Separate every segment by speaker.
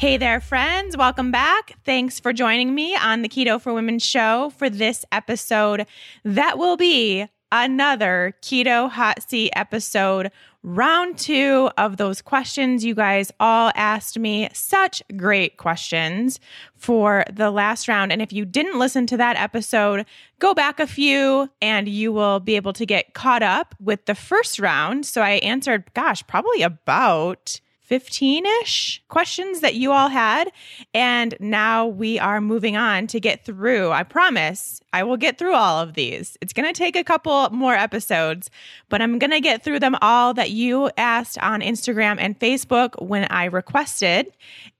Speaker 1: Hey there, friends. Welcome back. Thanks for joining me on the Keto for Women show for this episode that will be another Keto Hot Seat episode, round two of those questions you guys all asked me. Such great questions for the last round. And if you didn't listen to that episode, go back a few and you will be able to get caught up with the first round. So I answered, gosh, probably about 15 ish questions that you all had. And now we are moving on to get through. I promise I will get through all of these. It's going to take a couple more episodes, but I'm going to get through them all that you asked on Instagram and Facebook when I requested.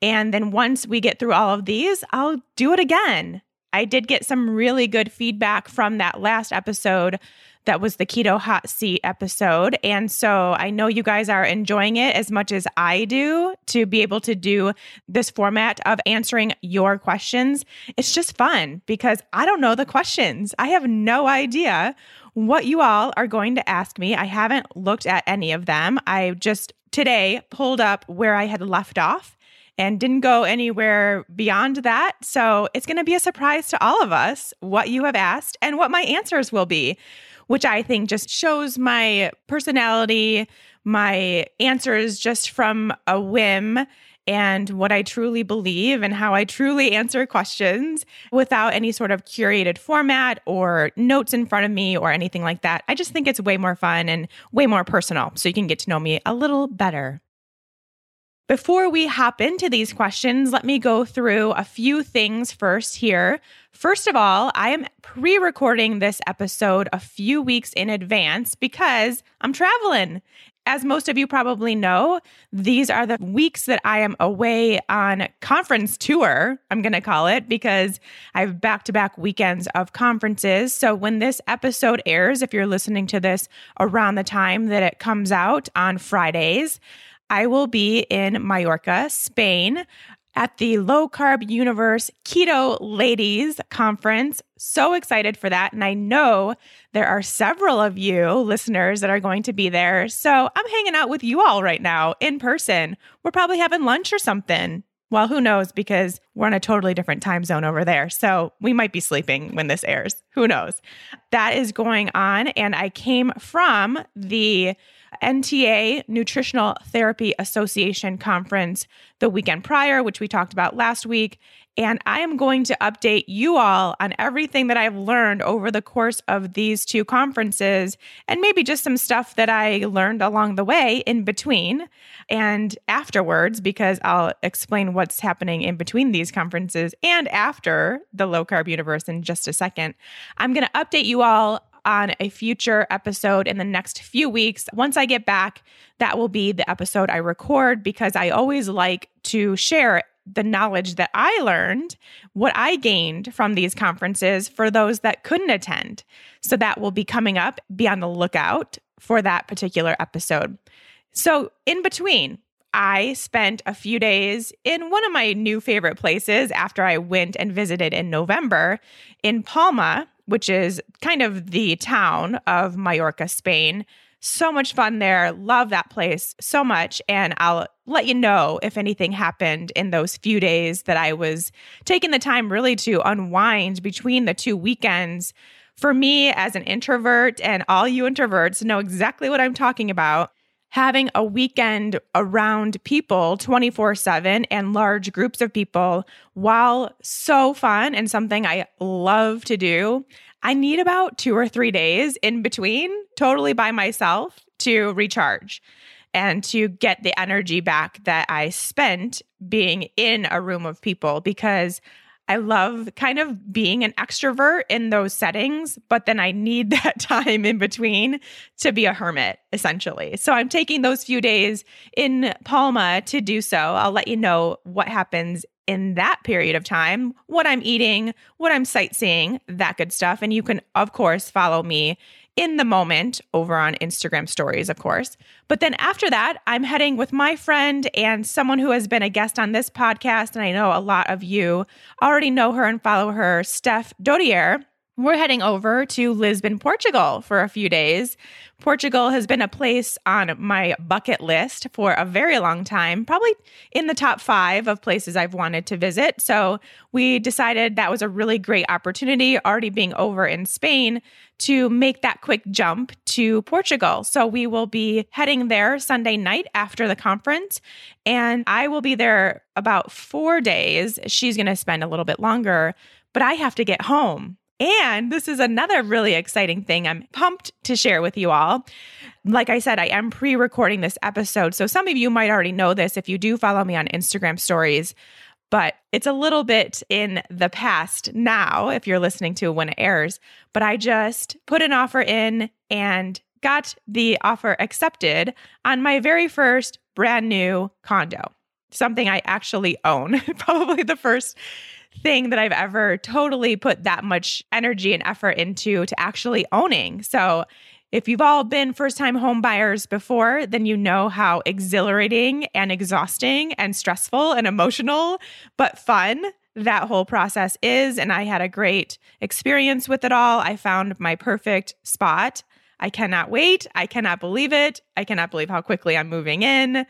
Speaker 1: And then once we get through all of these, I'll do it again. I did get some really good feedback from that last episode that was the Keto Hot Seat episode. And so I know you guys are enjoying it as much as I do to be able to do this format of answering your questions. It's just fun because I don't know the questions. I have no idea what you all are going to ask me. I haven't looked at any of them. I just today pulled up where I had left off and didn't go anywhere beyond that. So it's going to be a surprise to all of us what you have asked and what my answers will be which I think just shows my personality, my answers just from a whim and what I truly believe and how I truly answer questions without any sort of curated format or notes in front of me or anything like that. I just think it's way more fun and way more personal. So you can get to know me a little better. Before we hop into these questions, let me go through a few things first here. First of all, I am pre recording this episode a few weeks in advance because I'm traveling. As most of you probably know, these are the weeks that I am away on conference tour, I'm going to call it, because I have back to back weekends of conferences. So when this episode airs, if you're listening to this around the time that it comes out on Fridays, I will be in Mallorca, Spain at the Low Carb Universe Keto Ladies Conference. So excited for that. And I know there are several of you listeners that are going to be there. So I'm hanging out with you all right now in person. We're probably having lunch or something. Well, who knows? Because we're in a totally different time zone over there. So we might be sleeping when this airs. Who knows? That is going on. And I came from the NTA Nutritional Therapy Association conference the weekend prior, which we talked about last week. And I am going to update you all on everything that I've learned over the course of these two conferences and maybe just some stuff that I learned along the way in between and afterwards, because I'll explain what's happening in between these conferences and after the low carb universe in just a second. I'm going to update you all on a future episode in the next few weeks. Once I get back, that will be the episode I record because I always like to share the knowledge that I learned, what I gained from these conferences for those that couldn't attend. So that will be coming up. Be on the lookout for that particular episode. So, in between, I spent a few days in one of my new favorite places after I went and visited in November in Palma, which is kind of the town of Mallorca, Spain. So much fun there. Love that place so much. And I'll let you know if anything happened in those few days that I was taking the time really to unwind between the two weekends. For me, as an introvert, and all you introverts know exactly what I'm talking about, having a weekend around people 24 7 and large groups of people, while so fun and something I love to do, I need about two or three days in between, totally by myself, to recharge and to get the energy back that I spent being in a room of people because I love kind of being an extrovert in those settings, but then I need that time in between to be a hermit, essentially. So I'm taking those few days in Palma to do so. I'll let you know what happens in that period of time, what I'm eating, what I'm sightseeing, that good stuff. And you can, of course, follow me in the moment over on Instagram stories, of course. But then after that, I'm heading with my friend and someone who has been a guest on this podcast. And I know a lot of you already know her and follow her, Steph Dodier. We're heading over to Lisbon, Portugal for a few days. Portugal has been a place on my bucket list for a very long time, probably in the top five of places I've wanted to visit. So we decided that was a really great opportunity, already being over in Spain, to make that quick jump to Portugal. So we will be heading there Sunday night after the conference, and I will be there about four days. She's going to spend a little bit longer, but I have to get home and this is another really exciting thing I'm pumped to share with you all. Like I said, I am pre recording this episode. So some of you might already know this if you do follow me on Instagram stories, but it's a little bit in the past now if you're listening to when it airs. But I just put an offer in and got the offer accepted on my very first brand new condo, something I actually own. Probably the first thing that I've ever totally put that much energy and effort into to actually owning. So, if you've all been first time home buyers before, then you know how exhilarating and exhausting and stressful and emotional, but fun that whole process is. And I had a great experience with it all. I found my perfect spot. I cannot wait. I cannot believe it. I cannot believe how quickly I'm moving in.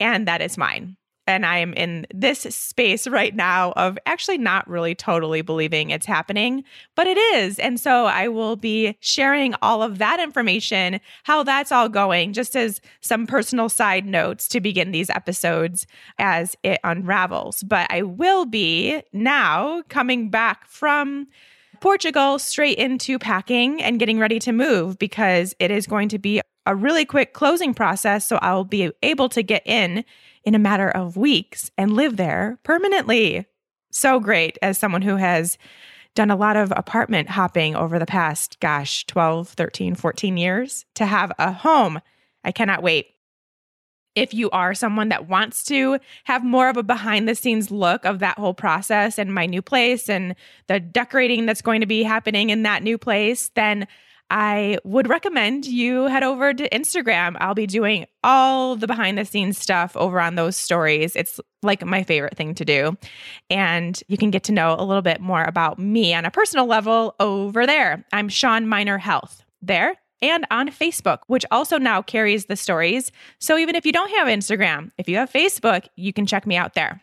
Speaker 1: And that is mine and I am in this space right now of actually not really totally believing it's happening, but it is. And so I will be sharing all of that information, how that's all going, just as some personal side notes to begin these episodes as it unravels. But I will be now coming back from. Portugal straight into packing and getting ready to move because it is going to be a really quick closing process. So I'll be able to get in in a matter of weeks and live there permanently. So great as someone who has done a lot of apartment hopping over the past, gosh, 12, 13, 14 years to have a home. I cannot wait. If you are someone that wants to have more of a behind the scenes look of that whole process and my new place and the decorating that's going to be happening in that new place, then I would recommend you head over to Instagram. I'll be doing all the behind the scenes stuff over on those stories. It's like my favorite thing to do. And you can get to know a little bit more about me on a personal level over there. I'm Shawn Mynar Health there and on Facebook, which also now carries the stories. So even if you don't have Instagram, if you have Facebook, you can check me out there.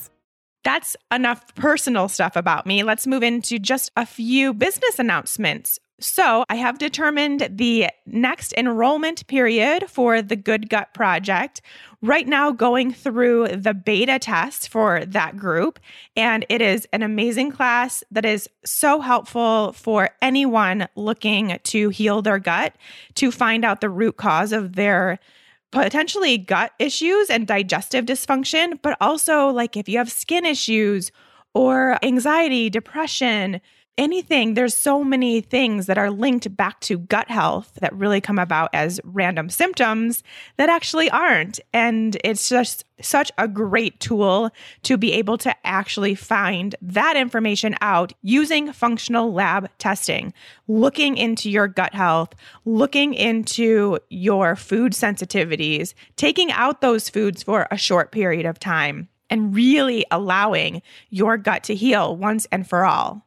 Speaker 1: that's enough personal stuff about me. Let's move into just a few business announcements. So, I have determined the next enrollment period for the Good Gut Project. Right now, going through the beta test for that group. And it is an amazing class that is so helpful for anyone looking to heal their gut, to find out the root cause of their potentially gut issues and digestive dysfunction, but also like if you have skin issues or anxiety, depression, anything, there's so many things that are linked back to gut health that really come about as random symptoms that actually aren't. And it's just such a great tool to be able to actually find that information out using functional lab testing, looking into your gut health, looking into your food sensitivities, taking out those foods for a short period of time. And really allowing your gut to heal once and for all.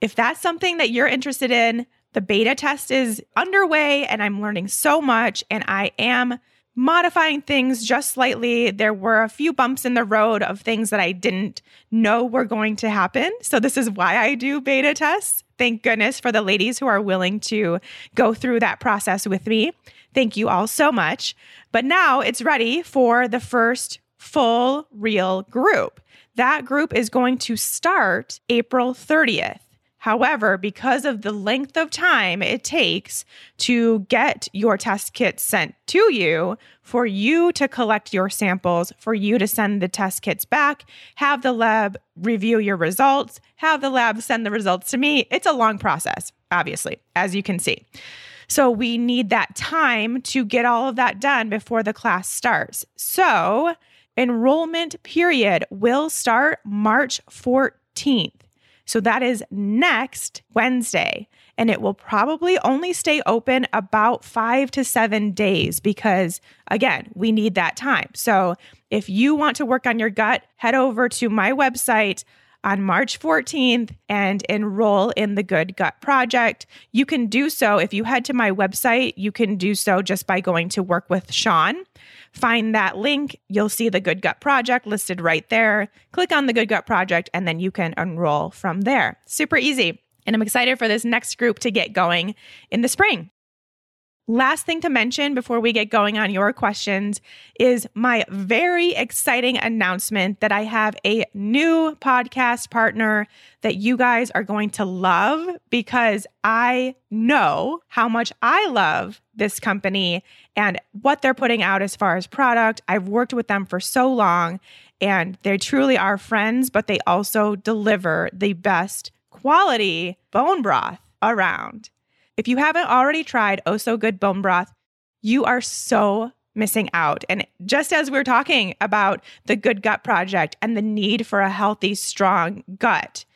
Speaker 1: If that's something that you're interested in, the beta test is underway and I'm learning so much and I am modifying things just slightly. There were a few bumps in the road of things that I didn't know were going to happen. So, this is why I do beta tests. Thank goodness for the ladies who are willing to go through that process with me. Thank you all so much. But now it's ready for the first full real group. That group is going to start April 30th. However, because of the length of time it takes to get your test kit sent to you, for you to collect your samples, for you to send the test kits back, have the lab review your results, have the lab send the results to me, it's a long process, obviously, as you can see. So we need that time to get all of that done before the class starts. So enrollment period will start March 14th. So that is next Wednesday. And it will probably only stay open about five to seven days because, again, we need that time. So if you want to work on your gut, head over to my website on March 14th and enroll in the Good Gut Project. You can do so if you head to my website, you can do so just by going to work with Shawn. Find that link. You'll see the Good Gut Project listed right there. Click on the Good Gut Project, and then you can enroll from there. Super easy. And I'm excited for this next group to get going in the spring. Last thing to mention before we get going on your questions is my very exciting announcement that I have a new podcast partner that you guys are going to love because I know how much I love this company and what they're putting out as far as product. I've worked with them for so long and they truly are friends, but they also deliver the best quality bone broth around. If you haven't already tried Oh So Good Bone Broth, you are so missing out. And just as we're talking about the Good Gut Project and the need for a healthy, strong gut,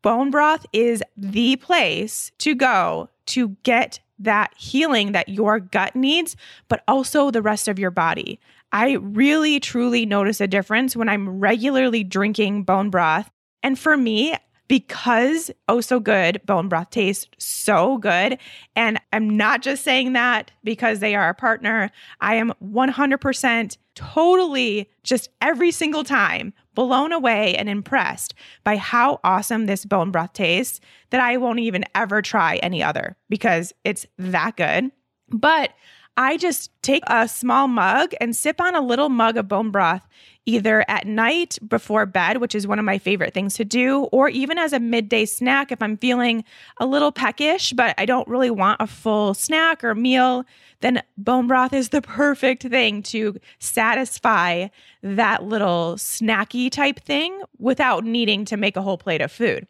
Speaker 1: bone broth is the place to go to get that healing that your gut needs, but also the rest of your body. I really, truly notice a difference when I'm regularly drinking bone broth. And for me, because oh so good bone broth tastes so good. And i'm not just saying that because they are a partner. I am 100% totally just every single time blown away and impressed by how awesome this bone broth tastes that i won't even ever try any other because it's that good. But I just take a small mug and sip on a little mug of bone broth either at night before bed, which is one of my favorite things to do, or even as a midday snack if I'm feeling a little peckish, but I don't really want a full snack or meal, then bone broth is the perfect thing to satisfy that little snacky type thing without needing to make a whole plate of food.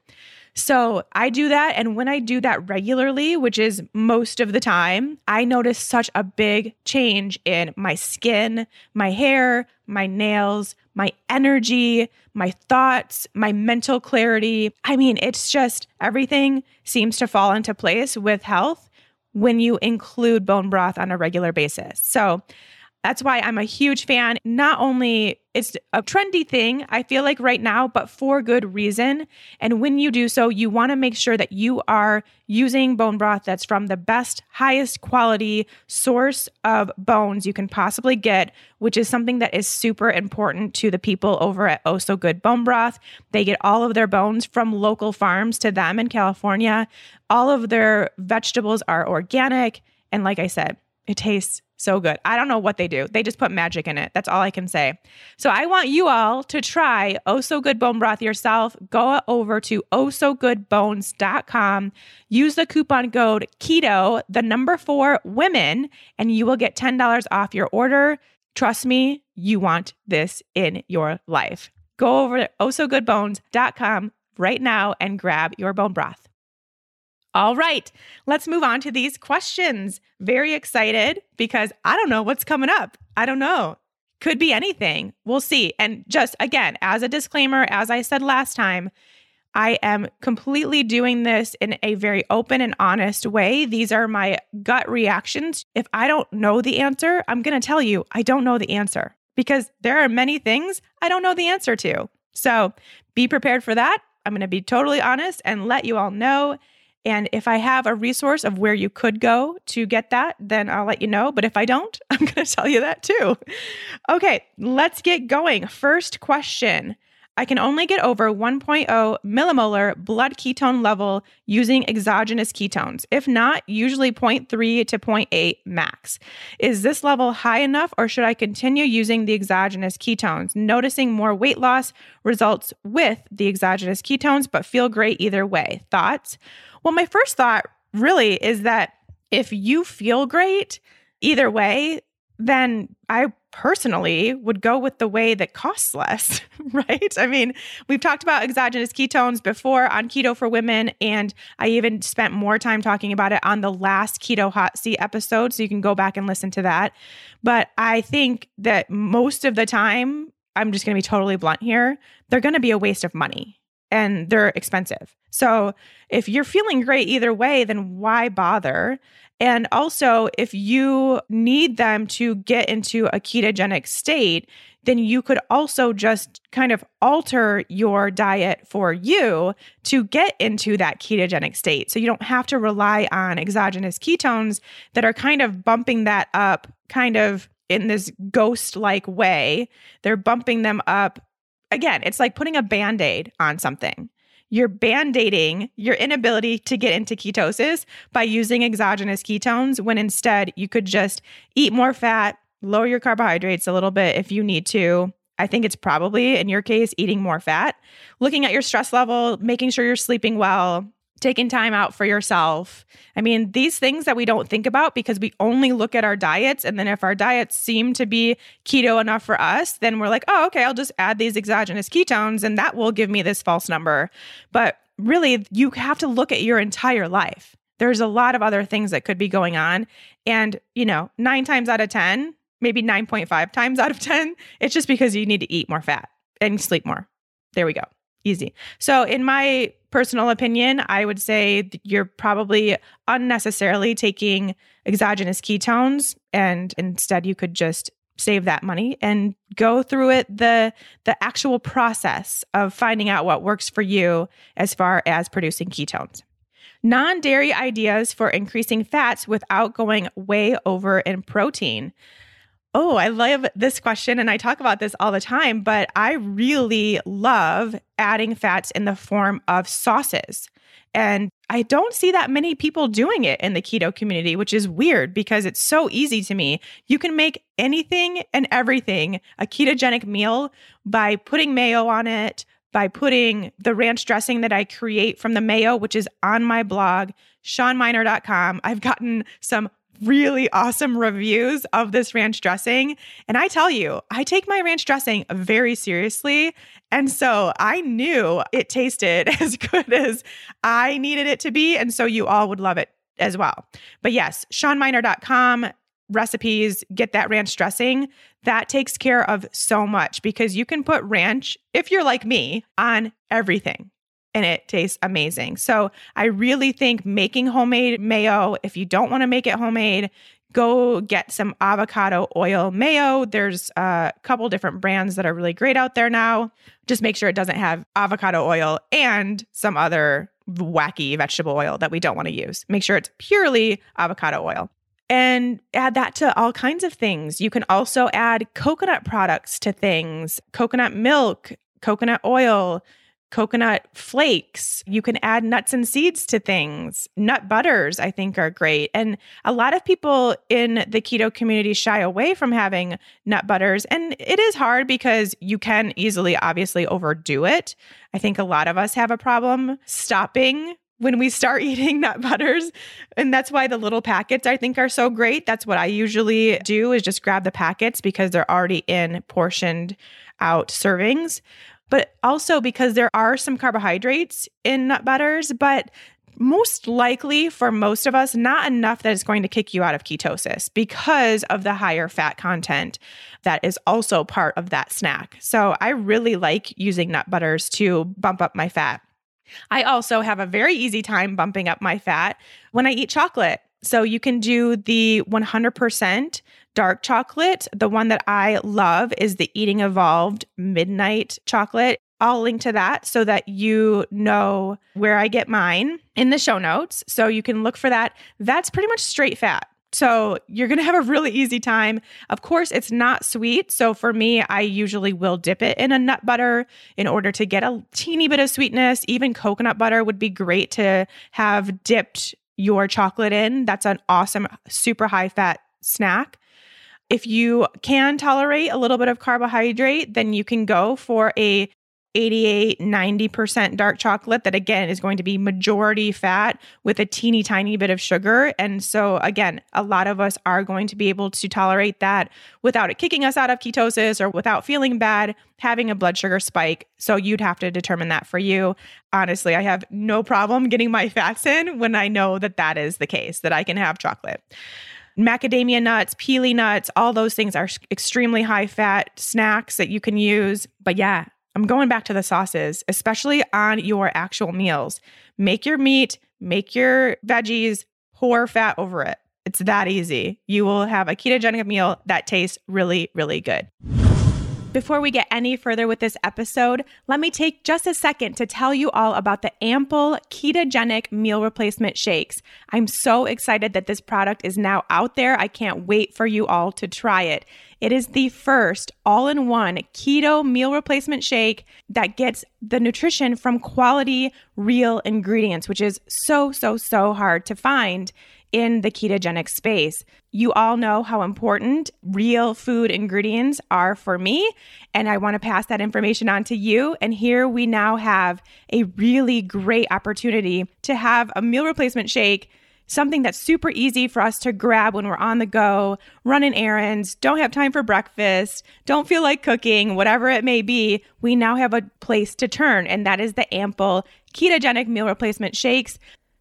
Speaker 1: So I do that. And when I do that regularly, which is most of the time, I notice such a big change in my skin, my hair, my nails, my energy, my thoughts, my mental clarity. I mean, it's just everything seems to fall into place with health when you include bone broth on a regular basis. So that's why I'm a huge fan. Not only it's a trendy thing, I feel like right now, but for good reason. And when you do so, you want to make sure that you are using bone broth that's from the best, highest quality source of bones you can possibly get, which is something that is super important to the people over at Oh So Good Bone Broth. They get all of their bones from local farms to them in California. All of their vegetables are organic. And like I said, it tastes so good. I don't know what they do. They just put magic in it. That's all I can say. So I want you all to try Oh So Good Bone Broth yourself. Go over to ohsogoodbones.com. Use the coupon code KETO, the number four women, and you will get $10 off your order. Trust me, you want this in your life. Go over to ohsogoodbones.com right now and grab your bone broth. All right, let's move on to these questions. Very excited because I don't know what's coming up. I don't know. Could be anything. We'll see. And just again, as a disclaimer, as I said last time, I am completely doing this in a very open and honest way. These are my gut reactions. If I don't know the answer, I'm going to tell you I don't know the answer because there are many things I don't know the answer to. So be prepared for that. I'm going to be totally honest and let you all know And if I have a resource of where you could go to get that, then I'll let you know. But if I don't, I'm going to tell you that too. Okay, let's get going. First question I can only get over 1.0 millimolar blood ketone level using exogenous ketones. If not, usually 0.3 to 0.8 max. Is this level high enough or should I continue using the exogenous ketones? Noticing more weight loss results with the exogenous ketones, but feel great either way. Thoughts? Well, my first thought really is that if you feel great either way, then I personally would go with the way that costs less, right? I mean, we've talked about exogenous ketones before on Keto for Women, and I even spent more time talking about it on the last Keto Hot Seat episode. So you can go back and listen to that. But I think that most of the time, I'm just going to be totally blunt here, they're going to be a waste of money and they're expensive. So if you're feeling great either way, then why bother? And also, if you need them to get into a ketogenic state, then you could also just kind of alter your diet for you to get into that ketogenic state. So you don't have to rely on exogenous ketones that are kind of bumping that up, kind of in this ghost like way. They're bumping them up. Again, it's like putting a band aid on something you're band aiding your inability to get into ketosis by using exogenous ketones when instead you could just eat more fat, lower your carbohydrates a little bit if you need to. I think it's probably in your case eating more fat, looking at your stress level, making sure you're sleeping well, taking time out for yourself. I mean, these things that we don't think about because we only look at our diets. And then if our diets seem to be keto enough for us, then we're like, oh, okay, I'll just add these exogenous ketones and that will give me this false number. But really, you have to look at your entire life. There's a lot of other things that could be going on. And, you know, nine times out of 10, maybe 9.5 times out of 10, it's just because you need to eat more fat and sleep more. There we go. Easy. So, in my personal opinion, I would say you're probably unnecessarily taking exogenous ketones and instead you could just save that money and go through it the the actual process of finding out what works for you as far as producing ketones. Non-dairy ideas for increasing fats without going way over in protein. Oh, I love this question. And I talk about this all the time, but I really love adding fats in the form of sauces. And I don't see that many people doing it in the keto community, which is weird because it's so easy to me. You can make anything and everything a ketogenic meal by putting mayo on it, by putting the ranch dressing that I create from the mayo, which is on my blog, shawnmynar.com. I've gotten some really awesome reviews of this ranch dressing. And I tell you, I take my ranch dressing very seriously. And so I knew it tasted as good as I needed it to be. And so you all would love it as well. But yes, ShawnMynar.com recipes, get that ranch dressing. That takes care of so much because you can put ranch, if you're like me, on everything and it tastes amazing. So I really think making homemade mayo, if you don't want to make it homemade, go get some avocado oil mayo. There's a couple different brands that are really great out there now. Just make sure it doesn't have avocado oil and some other wacky vegetable oil that we don't want to use. Make sure it's purely avocado oil. And add that to all kinds of things. You can also add coconut products to things, coconut milk, coconut oil, coconut flakes. You can add nuts and seeds to things. Nut butters, I think, are great. And a lot of people in the keto community shy away from having nut butters. And it is hard because you can easily, obviously, overdo it. I think a lot of us have a problem stopping when we start eating nut butters. And that's why the little packets I think are so great. That's what I usually do is just grab the packets because they're already in portioned out servings but also because there are some carbohydrates in nut butters, but most likely for most of us, not enough that is going to kick you out of ketosis because of the higher fat content that is also part of that snack. So I really like using nut butters to bump up my fat. I also have a very easy time bumping up my fat when I eat chocolate. So you can do the 100% dark chocolate. The one that I love is the Eating Evolved Midnight Chocolate. I'll link to that so that you know where I get mine in the show notes. So you can look for that. That's pretty much straight fat. So you're going to have a really easy time. Of course, it's not sweet. So for me, I usually will dip it in a nut butter in order to get a teeny bit of sweetness. Even coconut butter would be great to have dipped your chocolate in. That's an awesome, super high fat snack. If you can tolerate a little bit of carbohydrate, then you can go for a 88, 90% dark chocolate that again is going to be majority fat with a teeny tiny bit of sugar. And so, again, a lot of us are going to be able to tolerate that without it kicking us out of ketosis or without feeling bad, having a blood sugar spike. So, you'd have to determine that for you. Honestly, I have no problem getting my fats in when I know that that is the case, that I can have chocolate macadamia nuts, pili nuts, all those things are extremely high fat snacks that you can use. But yeah, I'm going back to the sauces, especially on your actual meals. Make your meat, make your veggies, pour fat over it. It's that easy. You will have a ketogenic meal that tastes really, really good. Before we get any further with this episode, let me take just a second to tell you all about the Ample Ketogenic Meal Replacement Shakes. I'm so excited that this product is now out there. I can't wait for you all to try it. It is the first all in one keto meal replacement shake that gets the nutrition from quality, real ingredients, which is so, so, so hard to find in the ketogenic space. You all know how important real food ingredients are for me, and I want to pass that information on to you. And here we now have a really great opportunity to have a meal replacement shake. Something that's super easy for us to grab when we're on the go, running errands, don't have time for breakfast, don't feel like cooking, whatever it may be. We now have a place to turn, and that is the Ample Ketogenic Meal Replacement Shakes.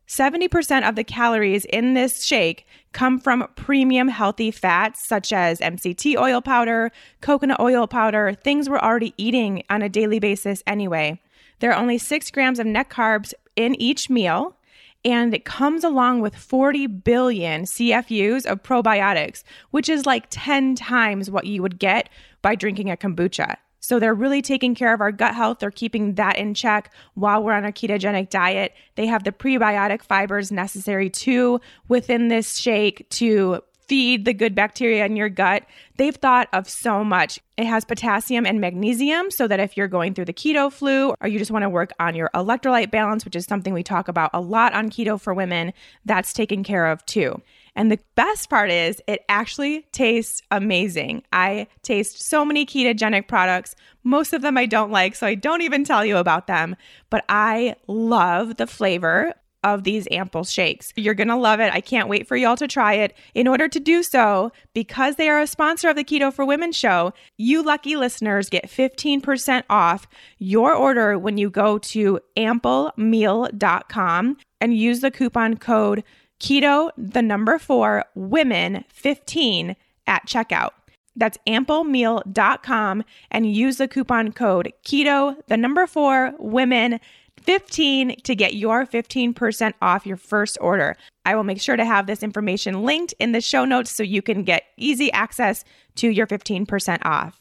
Speaker 1: 70% of the calories in this shake come from premium healthy fats such as MCT oil powder, coconut oil powder, things we're already eating on a daily basis anyway. There are only six grams of net carbs in each meal, and it comes along with 40 billion CFUs of probiotics, which is like 10 times what you would get by drinking a kombucha. So they're really taking care of our gut health. They're keeping that in check while we're on a ketogenic diet. They have the prebiotic fibers necessary too within this shake to feed the good bacteria in your gut. They've thought of so much. It has potassium and magnesium so that if you're going through the keto flu or you just want to work on your electrolyte balance, which is something we talk about a lot on keto for women, that's taken care of too. And the best part is, it actually tastes amazing. I taste so many ketogenic products. Most of them I don't like, so I don't even tell you about them. But I love the flavor of these ample shakes. You're going to love it. I can't wait for y'all to try it. In order to do so, because they are a sponsor of the Keto for Women show, you lucky listeners get 15% off your order when you go to amplemeal.com and use the coupon code keto, the number four, women 15 at checkout. That's amplemeal.com and use the coupon code keto, the number four, women 15 to get your 15% off your first order. I will make sure to have this information linked in the show notes so you can get easy access to your 15% off.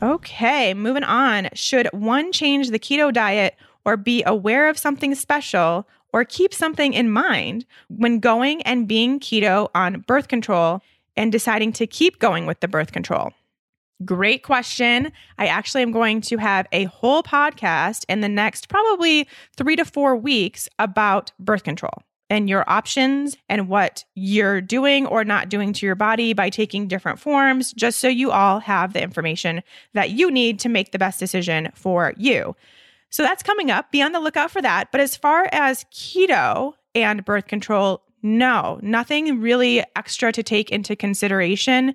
Speaker 1: Okay, moving on. Should one change the keto diet or be aware of something special or keep something in mind when going and being keto on birth control and deciding to keep going with the birth control? Great question. I actually am going to have a whole podcast in the next probably three to four weeks about birth control and your options and what you're doing or not doing to your body by taking different forms, just so you all have the information that you need to make the best decision for you. So that's coming up. Be on the lookout for that. But as far as keto and birth control, no, nothing really extra to take into consideration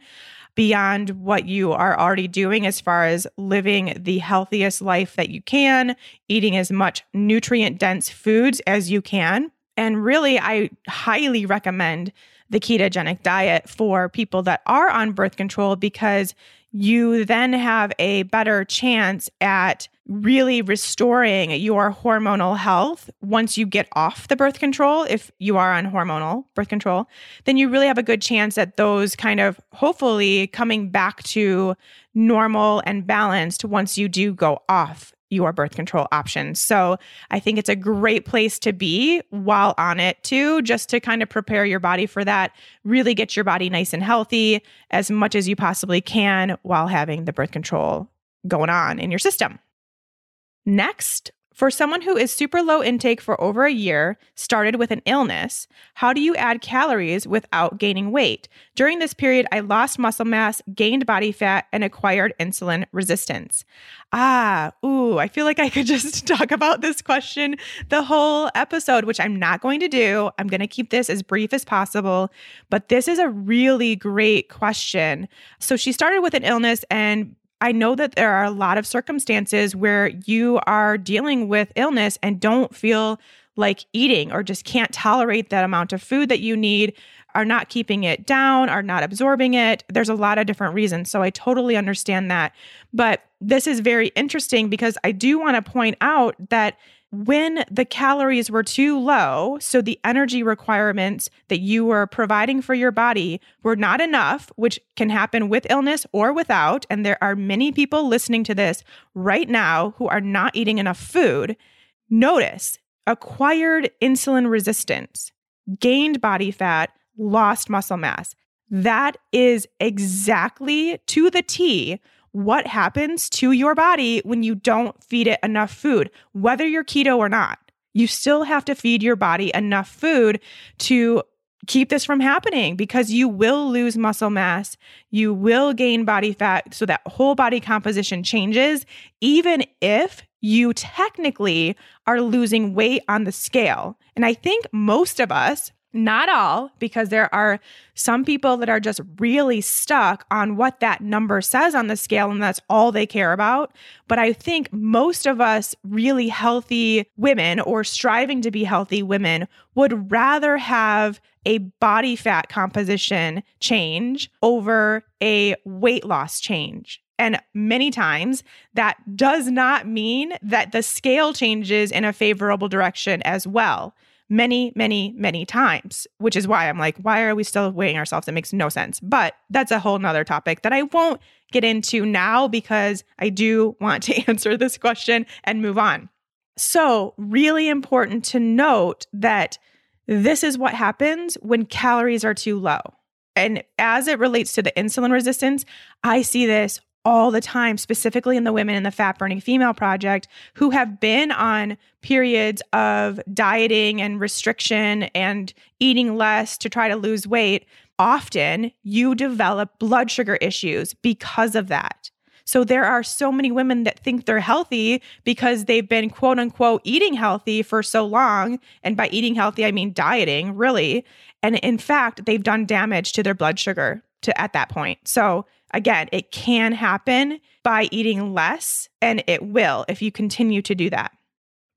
Speaker 1: beyond what you are already doing as far as living the healthiest life that you can, eating as much nutrient dense foods as you can. And really, I highly recommend the ketogenic diet for people that are on birth control because you then have a better chance at really restoring your hormonal health once you get off the birth control, if you are on hormonal birth control, then you really have a good chance at those kind of hopefully coming back to normal and balanced once you do go off your birth control options. So I think it's a great place to be while on it too, just to kind of prepare your body for that, really get your body nice and healthy as much as you possibly can while having the birth control going on in your system. Next, for someone who is super low intake for over a year, started with an illness, how do you add calories without gaining weight? During this period, I lost muscle mass, gained body fat, and acquired insulin resistance. Ah, ooh, I feel like I could just talk about this question the whole episode, which I'm not going to do. I'm going to keep this as brief as possible, but this is a really great question. So she started with an illness and I know that there are a lot of circumstances where you are dealing with illness and don't feel like eating or just can't tolerate that amount of food that you need, are not keeping it down, are not absorbing it. There's a lot of different reasons. So I totally understand that. But this is very interesting because I do want to point out that when the calories were too low, so the energy requirements that you were providing for your body were not enough, which can happen with illness or without. And there are many people listening to this right now who are not eating enough food. Notice acquired insulin resistance, gained body fat, lost muscle mass. That is exactly to the T what happens to your body when you don't feed it enough food, whether you're keto or not. You still have to feed your body enough food to keep this from happening because you will lose muscle mass, you will gain body fat, so that whole body composition changes, even if you technically are losing weight on the scale. And I think most of us not all, because there are some people that are just really stuck on what that number says on the scale, and that's all they care about. But I think most of us, really healthy women or striving to be healthy women, would rather have a body fat composition change over a weight loss change. And many times that does not mean that the scale changes in a favorable direction as well many, many, many times, which is why I'm like, why are we still weighing ourselves? It makes no sense. But that's a whole nother topic that I won't get into now because I do want to answer this question and move on. So, really important to note that this is what happens when calories are too low. And as it relates to the insulin resistance, I see this all the time, specifically in the Women in the Fat Burning Female Project, who have been on periods of dieting and restriction and eating less to try to lose weight. Often you develop blood sugar issues because of that. So there are so many women that think they're healthy because they've been quote unquote eating healthy for so long. And by eating healthy, I mean dieting, really. And in fact, they've done damage to their blood sugar to at that point. So Again, it can happen by eating less, and it will if you continue to do that.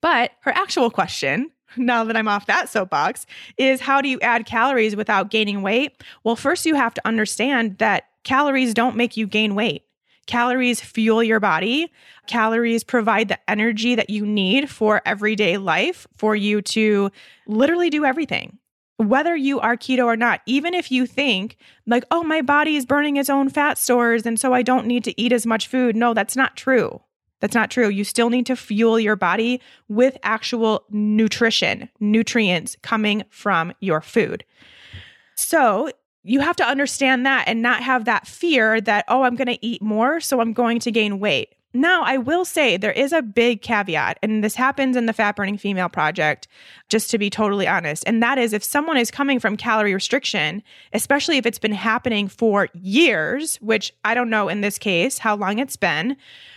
Speaker 1: But her actual question, now that I'm off that soapbox, is how do you add calories without gaining weight? Well, first, you have to understand that calories don't make you gain weight. Calories fuel your body. Calories provide the energy that you need for everyday life for you to literally do everything whether you are keto or not, even if you think like, oh, my body is burning its own fat stores and so I don't need to eat as much food. No, that's not true. That's not true. You still need to fuel your body with actual nutrition, nutrients coming from your food. So, you have to understand that and not have that fear that, oh, I'm going to eat more, so I'm going to gain weight. Now, I will say there is a big caveat, and this happens in the Fat Burning Female Project, just to be totally honest. And that is if someone is coming from calorie restriction, especially if it's been happening for years, which I don't know in this case how long it's been,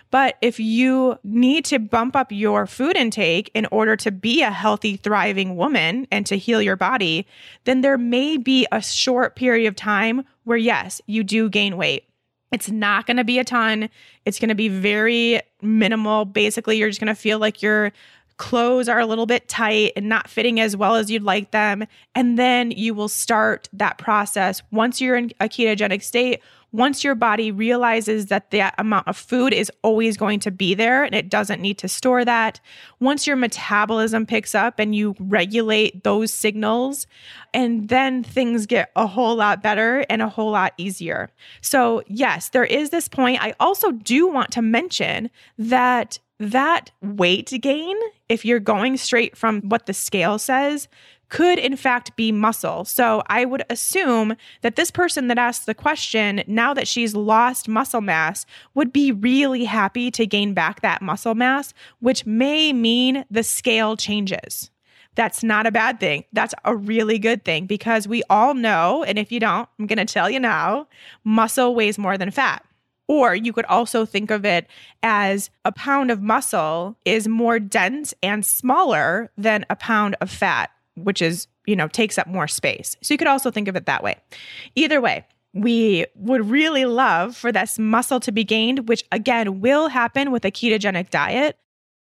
Speaker 1: but if you need to bump up your food intake in order to be a healthy, thriving woman and to heal your body, then there may be a short period of time where, yes, you do gain weight. It's not going to be a ton. It's going to be very minimal. Basically, you're just going to feel like you're clothes are a little bit tight and not fitting as well as you'd like them. And then you will start that process once you're in a ketogenic state once your body realizes that that amount of food is always going to be there and it doesn't need to store that, once your metabolism picks up and you regulate those signals, and then things get a whole lot better and a whole lot easier. So, yes, there is this point. I also do want to mention that that weight gain, if you're going straight from what the scale says, could in fact be muscle. So I would assume that this person that asked the question, now that she's lost muscle mass, would be really happy to gain back that muscle mass, which may mean the scale changes. That's not a bad thing. That's a really good thing because we all know, and if you don't, I'm going to tell you now muscle weighs more than fat. Or you could also think of it as a pound of muscle is more dense and smaller than a pound of fat which is, you know, takes up more space. So you could also think of it that way. Either way, we would really love for this muscle to be gained, which again will happen with a ketogenic diet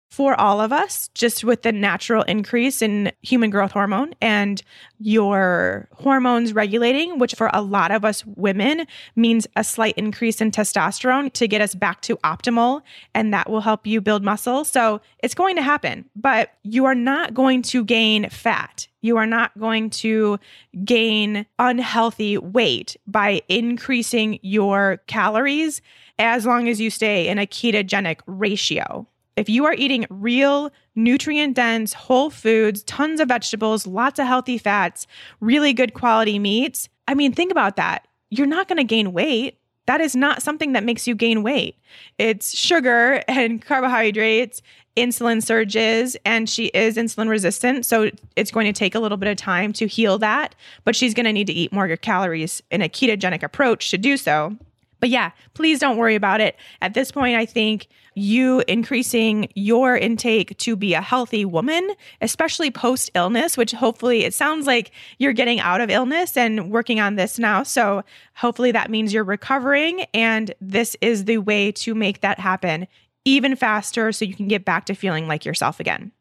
Speaker 1: for all of us, just with the natural increase in human growth hormone and your hormones regulating, which for a lot of us women means a slight increase in testosterone to get us back to optimal. And that will help you build muscle. So it's going to happen, but you are not going to gain fat. You are not going to gain unhealthy weight by increasing your calories as long as you stay in a ketogenic ratio. If you are eating real nutrient dense whole foods, tons of vegetables, lots of healthy fats, really good quality meats, I mean, think about that. You're not going to gain weight. That is not something that makes you gain weight. It's sugar and carbohydrates, insulin surges, and she is insulin resistant. So it's going to take a little bit of time to heal that, but she's going to need to eat more calories in a ketogenic approach to do so. But yeah, please don't worry about it. At this point, I think you increasing your intake to be a healthy woman, especially post illness, which hopefully it sounds like you're getting out of illness and working on this now. So hopefully that means you're recovering. And this is the way to make that happen even faster so you can get back to feeling like yourself again.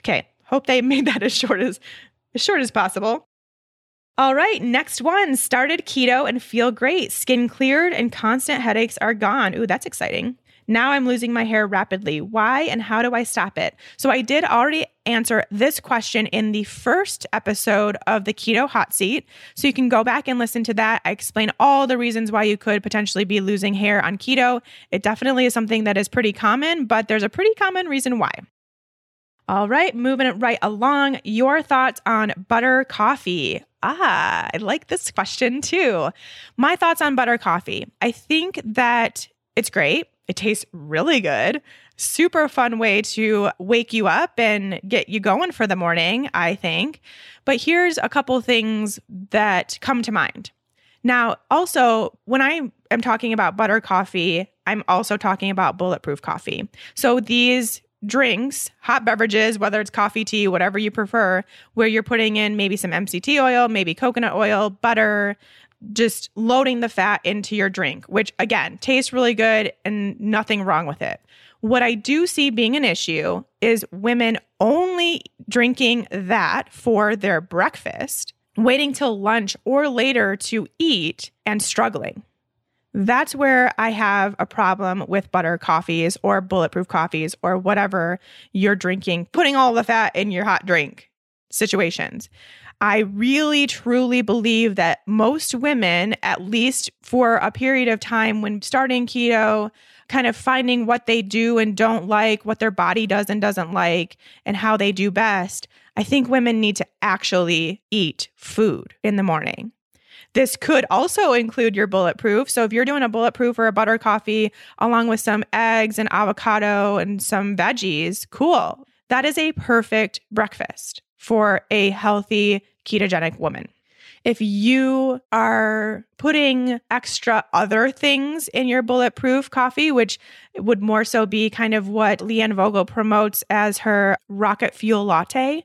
Speaker 1: Okay. Hope they made that as short as as short as possible. All right, next one. Started keto and feel great. Skin cleared and constant headaches are gone. Ooh, that's exciting. Now I'm losing my hair rapidly. Why and how do I stop it? So I did already answer this question in the first episode of the Keto Hot Seat. So you can go back and listen to that. I explain all the reasons why you could potentially be losing hair on keto. It definitely is something that is pretty common, but there's a pretty common reason why. All right, moving it right along. Your thoughts on butter coffee. Ah, I like this question too. My thoughts on butter coffee. I think that it's great. It tastes really good. Super fun way to wake you up and get you going for the morning, I think. But here's a couple things that come to mind. Now, also, when I am talking about butter coffee, I'm also talking about bulletproof coffee. So these drinks, hot beverages, whether it's coffee, tea, whatever you prefer, where you're putting in maybe some MCT oil, maybe coconut oil, butter, just loading the fat into your drink, which again tastes really good and nothing wrong with it. What I do see being an issue is women only drinking that for their breakfast, waiting till lunch or later to eat and struggling. That's where I have a problem with butter coffees or bulletproof coffees or whatever you're drinking, putting all the fat in your hot drink situations. I really truly believe that most women, at least for a period of time when starting keto, kind of finding what they do and don't like, what their body does and doesn't like, and how they do best, I think women need to actually eat food in the morning. This could also include your bulletproof. So if you're doing a bulletproof or a butter coffee along with some eggs and avocado and some veggies, cool. That is a perfect breakfast for a healthy ketogenic woman. If you are putting extra other things in your bulletproof coffee, which would more so be kind of what Leanne Vogel promotes as her rocket fuel latte,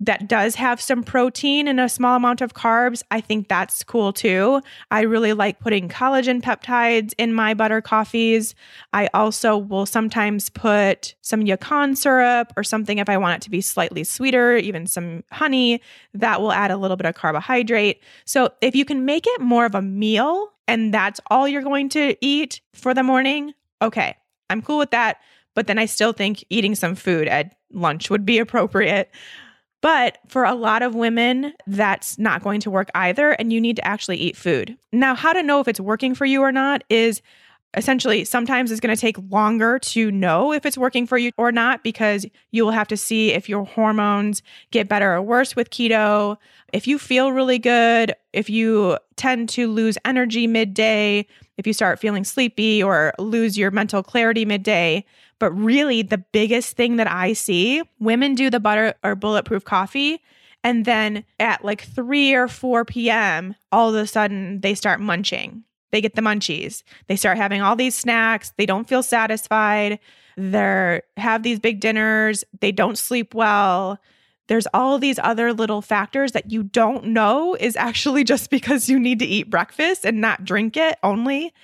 Speaker 1: that does have some protein and a small amount of carbs, I think that's cool too. I really like putting collagen peptides in my butter coffees. I also will sometimes put some yacon syrup or something if I want it to be slightly sweeter, even some honey that will add a little bit of carbohydrate. So if you can make it more of a meal and that's all you're going to eat for the morning, okay, I'm cool with that. But then I still think eating some food at lunch would be appropriate. But for a lot of women, that's not going to work either. And you need to actually eat food. Now, how to know if it's working for you or not is essentially sometimes it's going to take longer to know if it's working for you or not because you will have to see if your hormones get better or worse with keto. If you feel really good, if you tend to lose energy midday, if you start feeling sleepy or lose your mental clarity midday. But really, the biggest thing that I see women do the butter or bulletproof coffee. And then at like 3 or 4 p.m., all of a sudden they start munching. They get the munchies. They start having all these snacks. They don't feel satisfied. They have these big dinners. They don't sleep well there's all these other little factors that you don't know is actually just because you need to eat breakfast and not drink it only.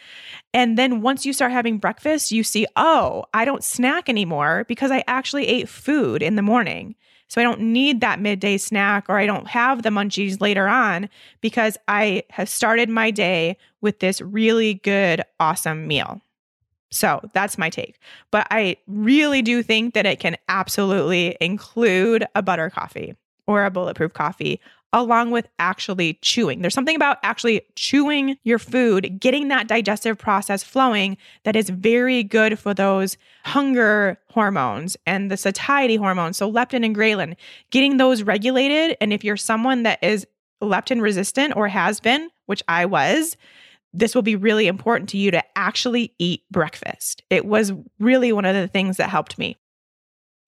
Speaker 1: And then once you start having breakfast, you see, oh, I don't snack anymore because I actually ate food in the morning. So I don't need that midday snack or I don't have the munchies later on because I have started my day with this really good, awesome meal. So that's my take. But I really do think that it can absolutely include a butter coffee or a bulletproof coffee along with actually chewing. There's something about actually chewing your food, getting that digestive process flowing that is very good for those hunger hormones and the satiety hormones. So, leptin and ghrelin, getting those regulated. And if you're someone that is leptin resistant or has been, which I was, this will be really important to you to actually eat breakfast. It was really one of the things that helped me.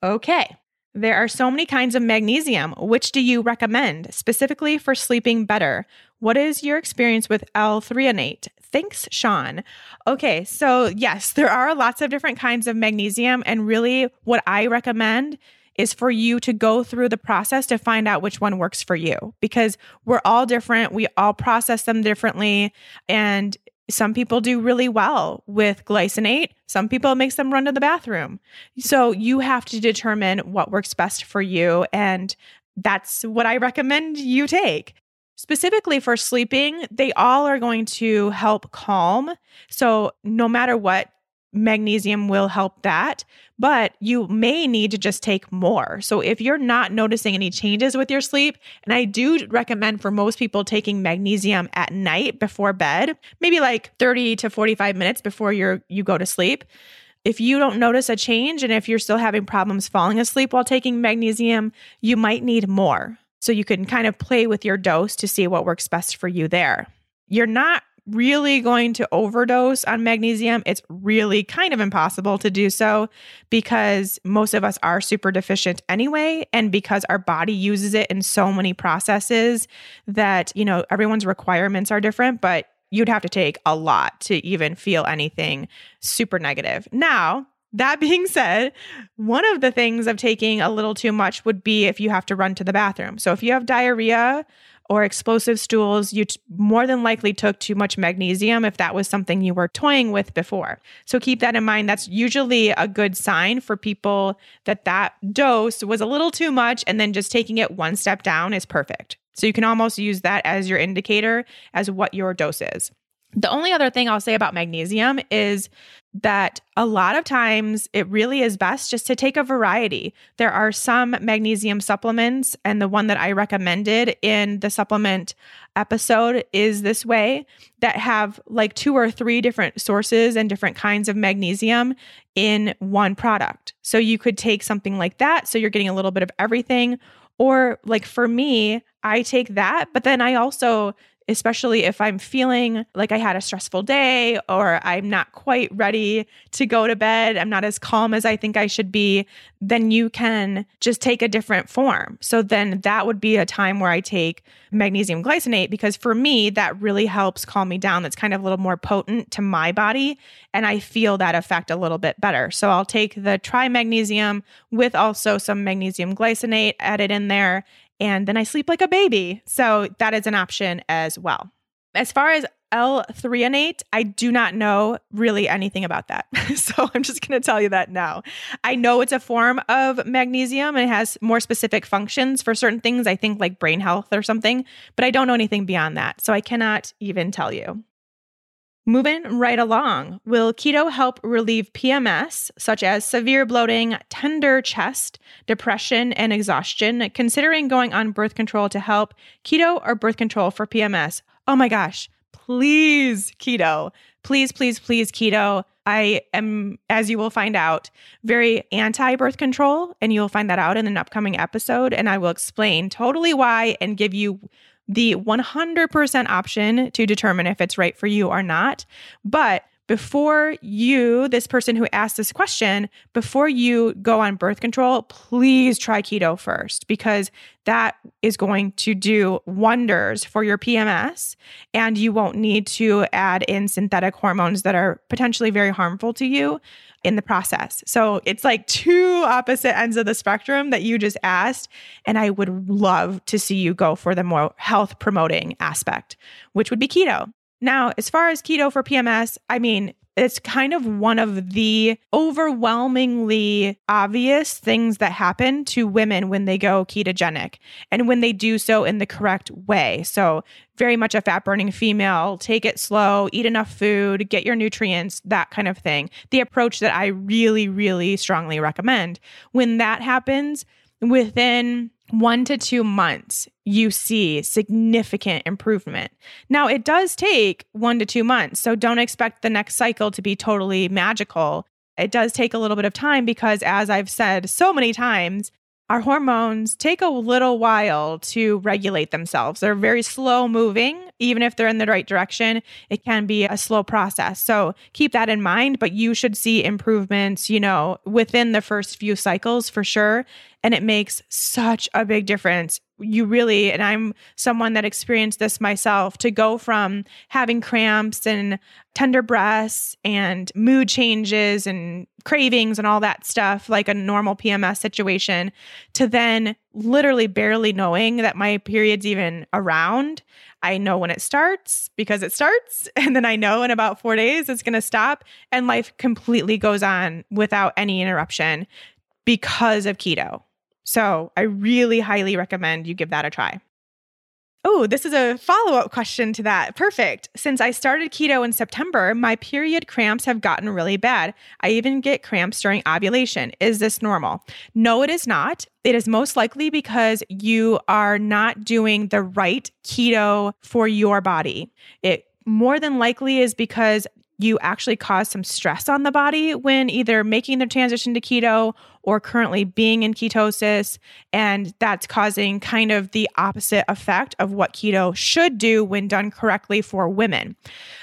Speaker 1: Okay. There are so many kinds of magnesium. Which do you recommend specifically for sleeping better? What is your experience with L-threonate? Thanks, Shawn. Okay, so yes, there are lots of different kinds of magnesium, and really what I recommend is for you to go through the process to find out which one works for you because we're all different. We all process them differently. And some people do really well with glycinate. Some people makes them run to the bathroom. So you have to determine what works best for you. And that's what I recommend you take. Specifically for sleeping, they all are going to help calm. So no matter what magnesium will help that, but you may need to just take more. So if you're not noticing any changes with your sleep, and I do recommend for most people taking magnesium at night before bed, maybe like 30 to 45 minutes before you you go to sleep. If you don't notice a change and if you're still having problems falling asleep while taking magnesium, you might need more. So you can kind of play with your dose to see what works best for you there. You're not really going to overdose on magnesium, it's really kind of impossible to do so because most of us are super deficient anyway. And because our body uses it in so many processes that, you know, everyone's requirements are different, but you'd have to take a lot to even feel anything super negative. Now, that being said, one of the things of taking a little too much would be if you have to run to the bathroom. So if you have diarrhea or explosive stools, you t- more than likely took too much magnesium if that was something you were toying with before. So keep that in mind. That's usually a good sign for people that that dose was a little too much and then just taking it one step down is perfect. So you can almost use that as your indicator as what your dose is. The only other thing I'll say about magnesium is that a lot of times it really is best just to take a variety. There are some magnesium supplements, and the one that I recommended in the supplement episode is this way that have like two or three different sources and different kinds of magnesium in one product. So you could take something like that. So you're getting a little bit of everything. Or like for me, I take that, but then I also especially if I'm feeling like I had a stressful day or I'm not quite ready to go to bed, I'm not as calm as I think I should be, then you can just take a different form. So then that would be a time where I take magnesium glycinate because for me, that really helps calm me down. That's kind of a little more potent to my body. And I feel that effect a little bit better. So I'll take the tri magnesium with also some magnesium glycinate added in there and then I sleep like a baby. So that is an option as well. As far as L-threonate, I do not know really anything about that. so I'm just going to tell you that now. I know it's a form of magnesium and it has more specific functions for certain things, I think like brain health or something, but I don't know anything beyond that. So I cannot even tell you. Moving right along, will keto help relieve PMS, such as severe bloating, tender chest, depression, and exhaustion? Considering going on birth control to help keto or birth control for PMS? Oh my gosh, please, keto. Please, please, please, keto. I am, as you will find out, very anti birth control, and you'll find that out in an upcoming episode. And I will explain totally why and give you the 100% option to determine if it's right for you or not. But before you, this person who asked this question, before you go on birth control, please try keto first because that is going to do wonders for your PMS. And you won't need to add in synthetic hormones that are potentially very harmful to you in the process. So it's like two opposite ends of the spectrum that you just asked. And I would love to see you go for the more health promoting aspect, which would be keto. Now, as far as keto for PMS, I mean, it's kind of one of the overwhelmingly obvious things that happen to women when they go ketogenic and when they do so in the correct way. So, very much a fat burning female, take it slow, eat enough food, get your nutrients, that kind of thing. The approach that I really, really strongly recommend. When that happens, within one to two months, you see significant improvement. Now, it does take one to two months, so don't expect the next cycle to be totally magical. It does take a little bit of time because, as I've said so many times, our hormones take a little while to regulate themselves. They're very slow moving. Even if they're in the right direction, it can be a slow process. So keep that in mind, but you should see improvements, you know, within the first few cycles for sure. And it makes such a big difference. You really, and I'm someone that experienced this myself, to go from having cramps and tender breasts and mood changes and cravings and all that stuff, like a normal PMS situation, to then literally barely knowing that my period's even around. I know when it starts because it starts. And then I know in about four days it's going to stop. And life completely goes on without any interruption because of keto. So I really highly recommend you give that a try. Oh, this is a follow up question to that. Perfect. Since I started keto in September, my period cramps have gotten really bad. I even get cramps during ovulation. Is this normal? No, it is not. It is most likely because you are not doing the right keto for your body. It more than likely is because you actually cause some stress on the body when either making the transition to keto or currently being in ketosis. And that's causing kind of the opposite effect of what keto should do when done correctly for women.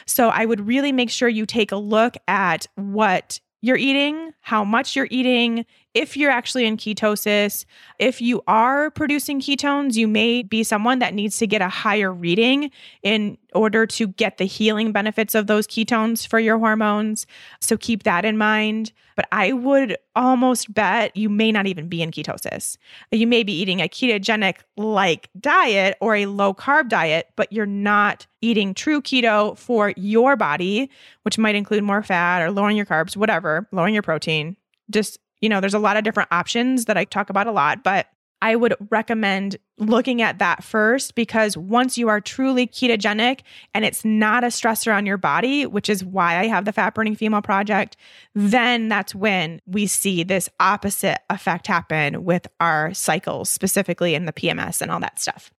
Speaker 1: So I would really make sure you take a look at what you're eating, how much you're eating, if you're actually in ketosis. If you are producing ketones, you may be someone that needs to get a higher reading in order to get the healing benefits of those ketones for your hormones. So keep that in mind. But I would almost bet you may not even be in ketosis. You may be eating a ketogenic like diet or a low carb diet, but you're not eating true keto for your body, which might include more fat or lowering your carbs, whatever, lowering your protein. Just, you know, there's a lot of different options that I talk about a lot, but I would recommend looking at that first because once you are truly ketogenic and it's not a stressor on your body, which is why I have the Fat Burning Female Project, then that's when we see this opposite effect happen with our cycles, specifically in the PMS and all that stuff.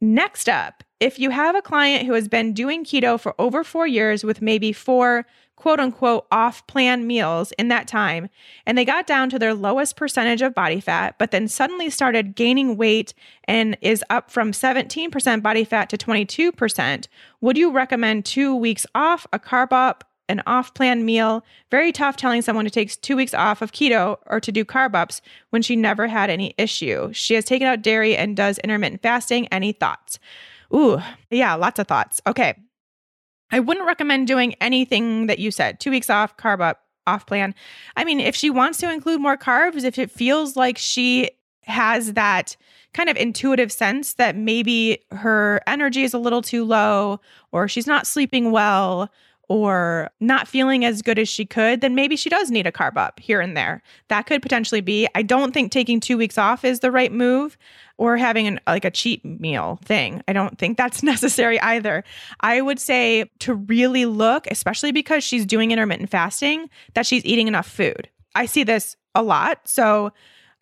Speaker 1: Next up if you have a client who has been doing keto for over four years with maybe four quote unquote off plan meals in that time, and they got down to their lowest percentage of body fat, but then suddenly started gaining weight and is up from 17% body fat to 22%, would you recommend two weeks off, a carb up, an off plan meal? Very tough telling someone to take two weeks off of keto or to do carb ups when she never had any issue. She has taken out dairy and does intermittent fasting. Any thoughts? Ooh, yeah, lots of thoughts. Okay. I wouldn't recommend doing anything that you said. Two weeks off, carb up, off plan. I mean, if she wants to include more carbs, if it feels like she has that kind of intuitive sense that maybe her energy is a little too low or she's not sleeping well or not feeling as good as she could, then maybe she does need a carb up here and there. That could potentially be. I don't think taking 2 weeks off is the right move or having an like a cheat meal thing. I don't think that's necessary either. I would say to really look, especially because she's doing intermittent fasting, that she's eating enough food. I see this a lot. So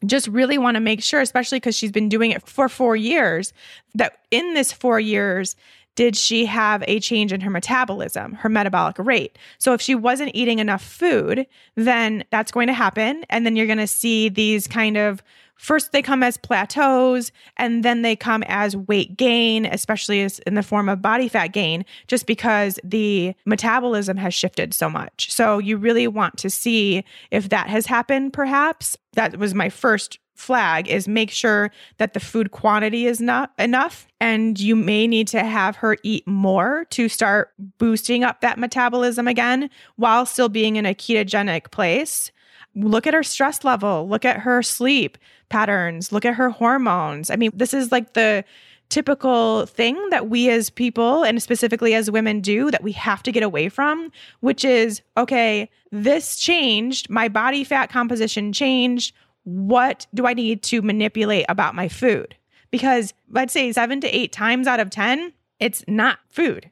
Speaker 1: just really want to make sure, especially because she's been doing it for four years, that in this four years, did she have a change in her metabolism, her metabolic rate? So if she wasn't eating enough food, then that's going to happen. And then you're going to see these kind of first they come as plateaus and then they come as weight gain, especially in the form of body fat gain, just because the metabolism has shifted so much. So you really want to see if that has happened, perhaps. That was my first flag is make sure that the food quantity is not enough and you may need to have her eat more to start boosting up that metabolism again while still being in a ketogenic place look at her stress level look at her sleep patterns look at her hormones i mean this is like the typical thing that we as people and specifically as women do that we have to get away from, which is okay, this changed, my body fat composition changed what do I need to manipulate about my food? Because let's say seven to eight times out of 10, it's not food,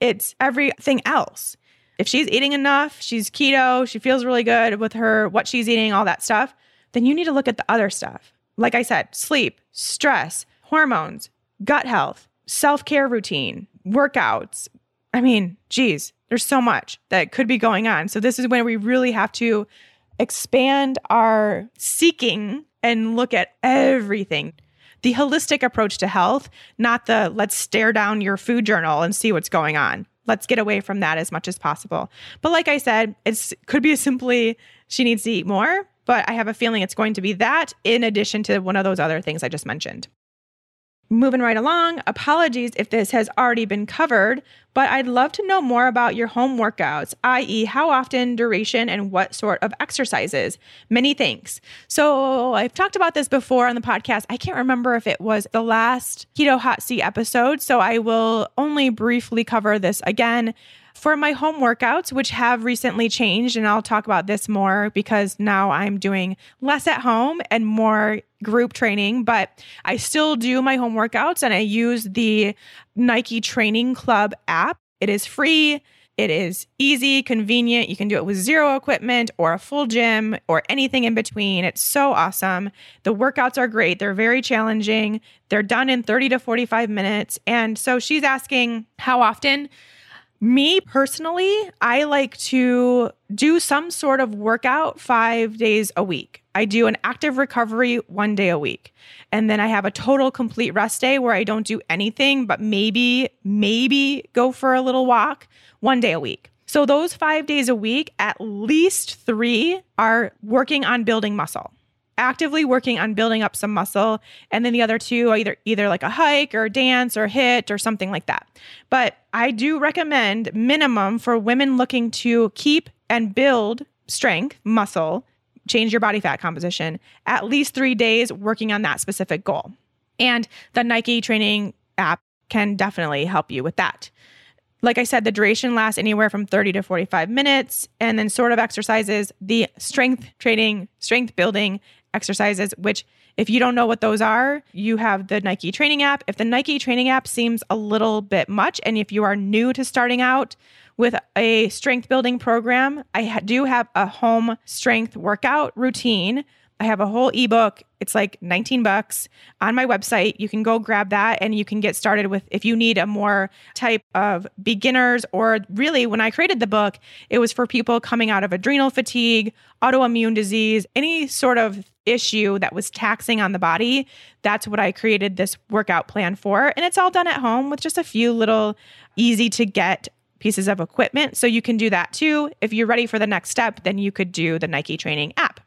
Speaker 1: it's everything else. If she's eating enough, she's keto, she feels really good with her, what she's eating, all that stuff, then you need to look at the other stuff. Like I said, sleep, stress, hormones, gut health, self care routine, workouts. I mean, geez, there's so much that could be going on. So, this is when we really have to expand our seeking and look at everything. The holistic approach to health, not the let's stare down your food journal and see what's going on. Let's get away from that as much as possible. But like I said, it could be simply she needs to eat more, but I have a feeling it's going to be that in addition to one of those other things I just mentioned. Moving right along, apologies if this has already been covered, but I'd love to know more about your home workouts, i.e., how often, duration, and what sort of exercises. Many thanks. So, I've talked about this before on the podcast. I can't remember if it was the last Keto Hot Seat episode, so I will only briefly cover this again for my home workouts, which have recently changed, and I'll talk about this more because now I'm doing less at home and more group training, but I still do my home workouts and I use the Nike Training Club app. It is free. It is easy, convenient. You can do it with zero equipment or a full gym or anything in between. It's so awesome. The workouts are great. They're very challenging. They're done in 30 to 45 minutes. And so she's asking how often. Me personally, I like to do some sort of workout five days a week. I do an active recovery one day a week. And then I have a total complete rest day where I don't do anything but maybe, maybe go for a little walk one day a week. So those five days a week, at least three are working on building muscle actively working on building up some muscle and then the other two either either like a hike or dance or HIIT or something like that but i do recommend minimum for women looking to keep and build strength muscle change your body fat composition at least three days working on that specific goal and the nike training app can definitely help you with that like I said, the duration lasts anywhere from 30 to 45 minutes. And then, sort of exercises, the strength training, strength building, exercises, which if you don't know what those are, you have the Nike training app. If the Nike training app seems a little bit much, and if you are new to starting out with a strength building program, I do have a home strength workout routine I have a whole ebook. It's like 19 bucks on my website. You can go grab that and you can get started with if you need a more type of beginners or really when I created the book, it was for people coming out of adrenal fatigue, autoimmune disease, any sort of issue that was taxing on the body. That's what I created this workout plan for. And it's all done at home with just a few little easy to get pieces of equipment. So you can do that too. If you're ready for the next step, then you could do the Nike training app.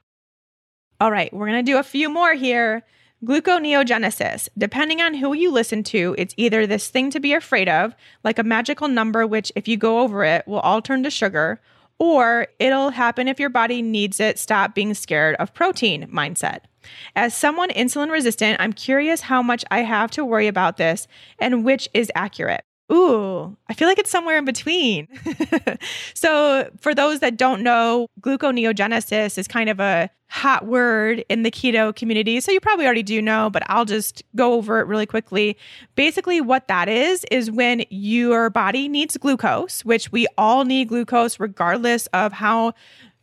Speaker 1: All right, we're going to do a few more here. Gluconeogenesis. Depending on who you listen to, it's either this thing to be afraid of, like a magical number, which if you go over it will all turn to sugar, or it'll happen if your body needs it, stop being scared of protein mindset. As someone insulin resistant, I'm curious how much I have to worry about this and which is accurate. Ooh, I feel like it's somewhere in between. so, for those that don't know, gluconeogenesis is kind of a hot word in the keto community. So, you probably already do know, but I'll just go over it really quickly. Basically, what that is, is when your body needs glucose, which we all need glucose regardless of how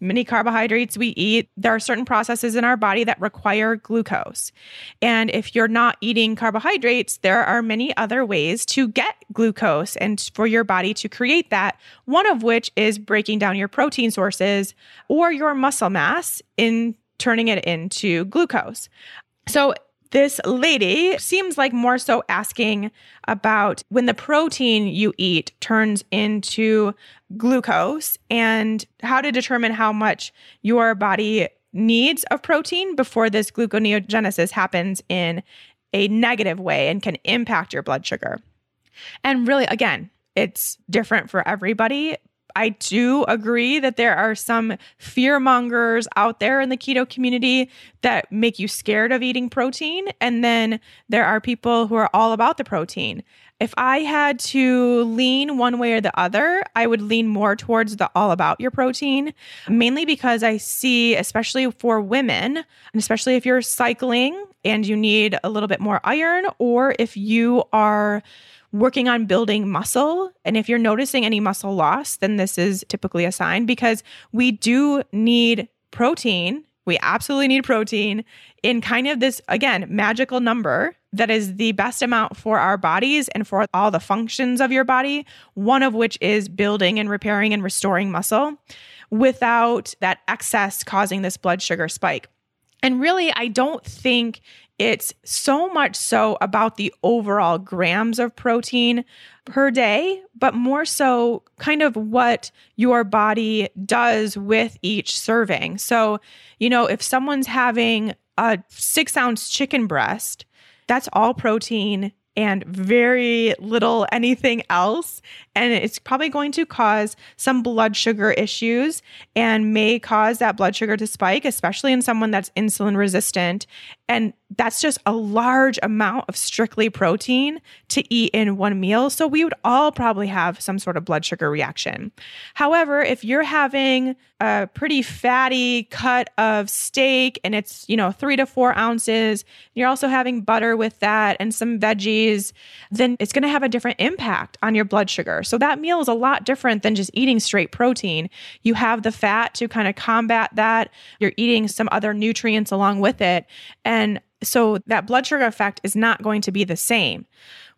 Speaker 1: many carbohydrates we eat, there are certain processes in our body that require glucose. And if you're not eating carbohydrates, there are many other ways to get glucose and for your body to create that, one of which is breaking down your protein sources or your muscle mass in turning it into glucose. So this lady seems like more so asking about when the protein you eat turns into glucose and how to determine how much your body needs of protein before this gluconeogenesis happens in a negative way and can impact your blood sugar. And really, again, it's different for everybody, I do agree that there are some fear mongers out there in the keto community that make you scared of eating protein. And then there are people who are all about the protein. If I had to lean one way or the other, I would lean more towards the all about your protein, mainly because I see, especially for women, and especially if you're cycling and you need a little bit more iron, or if you are working on building muscle. And if you're noticing any muscle loss, then this is typically a sign because we do need protein. We absolutely need protein in kind of this, again, magical number that is the best amount for our bodies and for all the functions of your body, one of which is building and repairing and restoring muscle without that excess causing this blood sugar spike. And really, I don't think it's so much so about the overall grams of protein per day, but more so kind of what your body does with each serving. So, you know, if someone's having a six ounce chicken breast, that's all protein and very little anything else. And it's probably going to cause some blood sugar issues and may cause that blood sugar to spike, especially in someone that's insulin resistant. And that's just a large amount of strictly protein to eat in one meal. So we would all probably have some sort of blood sugar reaction. However, if you're having a pretty fatty cut of steak and it's, you know, three to four ounces, you're also having butter with that and some veggies, then it's going to have a different impact on your blood sugar. So that meal is a lot different than just eating straight protein. You have the fat to kind of combat that. You're eating some other nutrients along with it. And so that blood sugar effect is not going to be the same,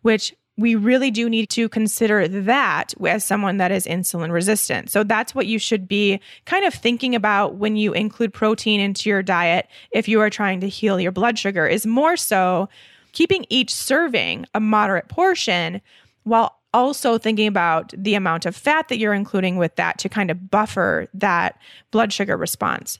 Speaker 1: which we really do need to consider that as someone that is insulin resistant. So that's what you should be kind of thinking about when you include protein into your diet if you are trying to heal your blood sugar is more so keeping each serving a moderate portion while also thinking about the amount of fat that you're including with that to kind of buffer that blood sugar response.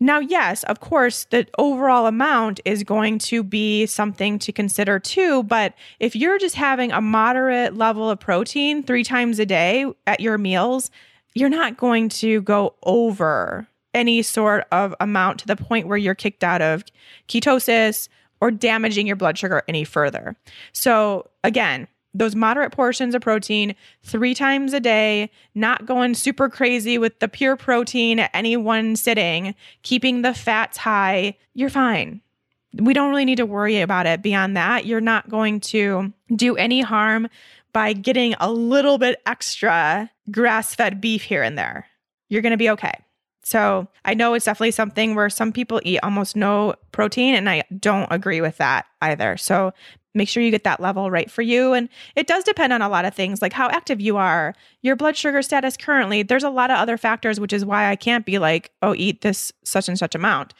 Speaker 1: Now, yes, of course, the overall amount is going to be something to consider too. But if you're just having a moderate level of protein three times a day at your meals, you're not going to go over any sort of amount to the point where you're kicked out of ketosis or damaging your blood sugar any further. So, again, those moderate portions of protein three times a day, not going super crazy with the pure protein at any one sitting, keeping the fats high, you're fine. We don't really need to worry about it beyond that. You're not going to do any harm by getting a little bit extra grass fed beef here and there. You're going to be okay. So I know it's definitely something where some people eat almost no protein, and I don't agree with that either. So make sure you get that level right for you. And it does depend on a lot of things like how active you are, your blood sugar status currently. There's a lot of other factors, which is why I can't be like, oh, eat this such and such amount.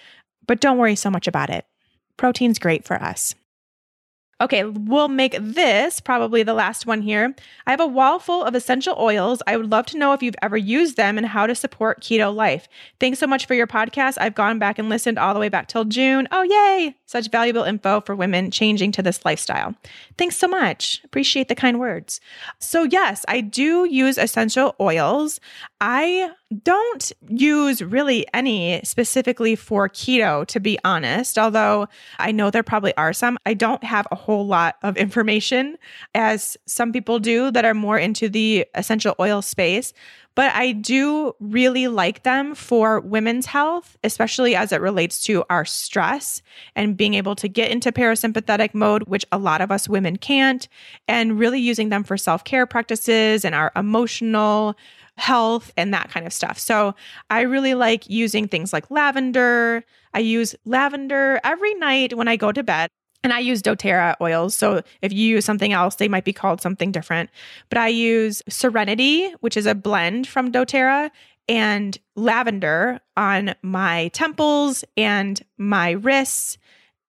Speaker 1: But don't worry so much about it. Protein's great for us. Okay, we'll make this probably the last one here. I have a wall full of essential oils. I would love to know if you've ever used them and how to support keto life. Thanks so much for your podcast. I've gone back and listened all the way back till June. Oh, yay! Such valuable info for women changing to this lifestyle. Thanks so much. Appreciate the kind words. So, yes, I do use essential oils. I don't use really any specifically for keto, to be honest, although I know there probably are some. I don't have a whole lot of information as some people do that are more into the essential oil space. But I do really like them for women's health, especially as it relates to our stress and being able to get into parasympathetic mode, which a lot of us women can't, and really using them for self care practices and our emotional health and that kind of stuff. So I really like using things like lavender. I use lavender every night when I go to bed. And I use doTERRA oils. So if you use something else, they might be called something different. But I use Serenity, which is a blend from doTERRA, and lavender on my temples and my wrists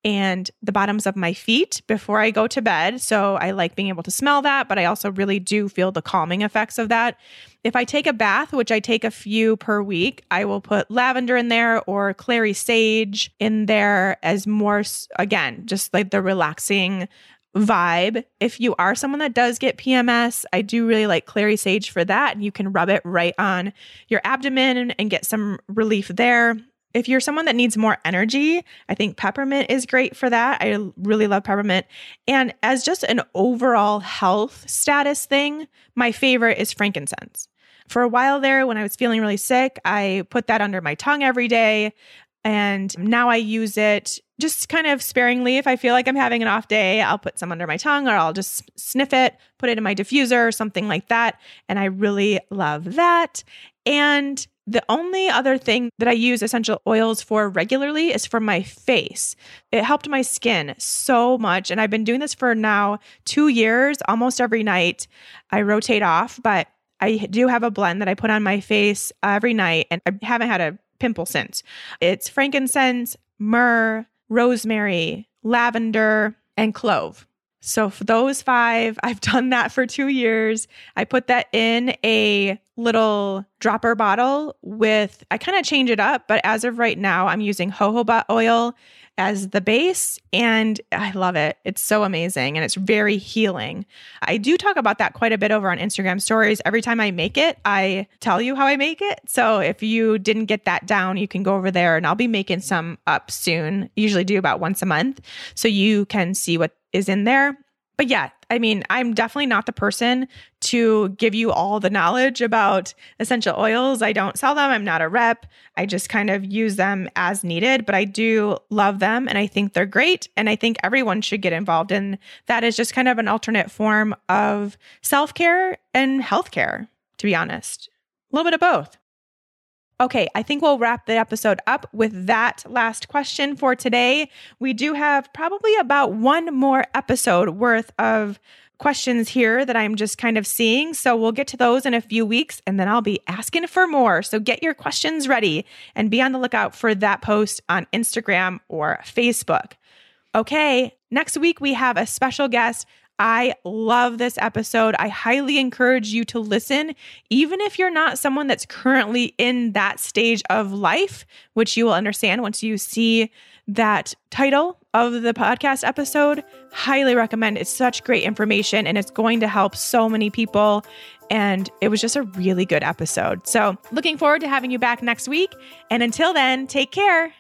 Speaker 1: and the bottoms of my feet before I go to bed. So I like being able to smell that, but I also really do feel the calming effects of that. If I take a bath, which I take a few per week, I will put lavender in there or clary sage in there as more, again, just like the relaxing vibe. If you are someone that does get PMS, I do really like clary sage for that. And you can rub it right on your abdomen and get some relief there. If you're someone that needs more energy, I think peppermint is great for that. I really love peppermint. And as just an overall health status thing, my favorite is frankincense. For a while there, when I was feeling really sick, I put that under my tongue every day. And now I use it just kind of sparingly. If I feel like I'm having an off day, I'll put some under my tongue or I'll just sniff it, put it in my diffuser or something like that. And I really love that. And the only other thing that I use essential oils for regularly is for my face. It helped my skin so much. And I've been doing this for now two years, almost every night. I rotate off, but I do have a blend that I put on my face every night, and I haven't had a pimple since. It's frankincense, myrrh, rosemary, lavender, and clove. So for those five, I've done that for two years. I put that in a little dropper bottle with, I kind of change it up, but as of right now, I'm using jojoba oil as the base and I love it. It's so amazing and it's very healing. I do talk about that quite a bit over on Instagram stories. Every time I make it, I tell you how I make it. So if you didn't get that down, you can go over there and I'll be making some up soon. Usually do about once a month so you can see what is in there. But yeah, I mean, I'm definitely not the person to give you all the knowledge about essential oils. I don't sell them. I'm not a rep. I just kind of use them as needed, but I do love them and I think they're great. And I think everyone should get involved in that is just kind of an alternate form of self care and health care, to be honest. A little bit of both. Okay, I think we'll wrap the episode up with that last question for today. We do have probably about one more episode worth of questions here that I'm just kind of seeing. So we'll get to those in a few weeks and then I'll be asking for more. So get your questions ready and be on the lookout for that post on Instagram or Facebook. Okay, next week we have a special guest. I love this episode. I highly encourage you to listen, even if you're not someone that's currently in that stage of life, which you will understand once you see that title of the podcast episode. Highly recommend. It's such great information and it's going to help so many people. And it was just a really good episode. So, looking forward to having you back next week. And until then, take care.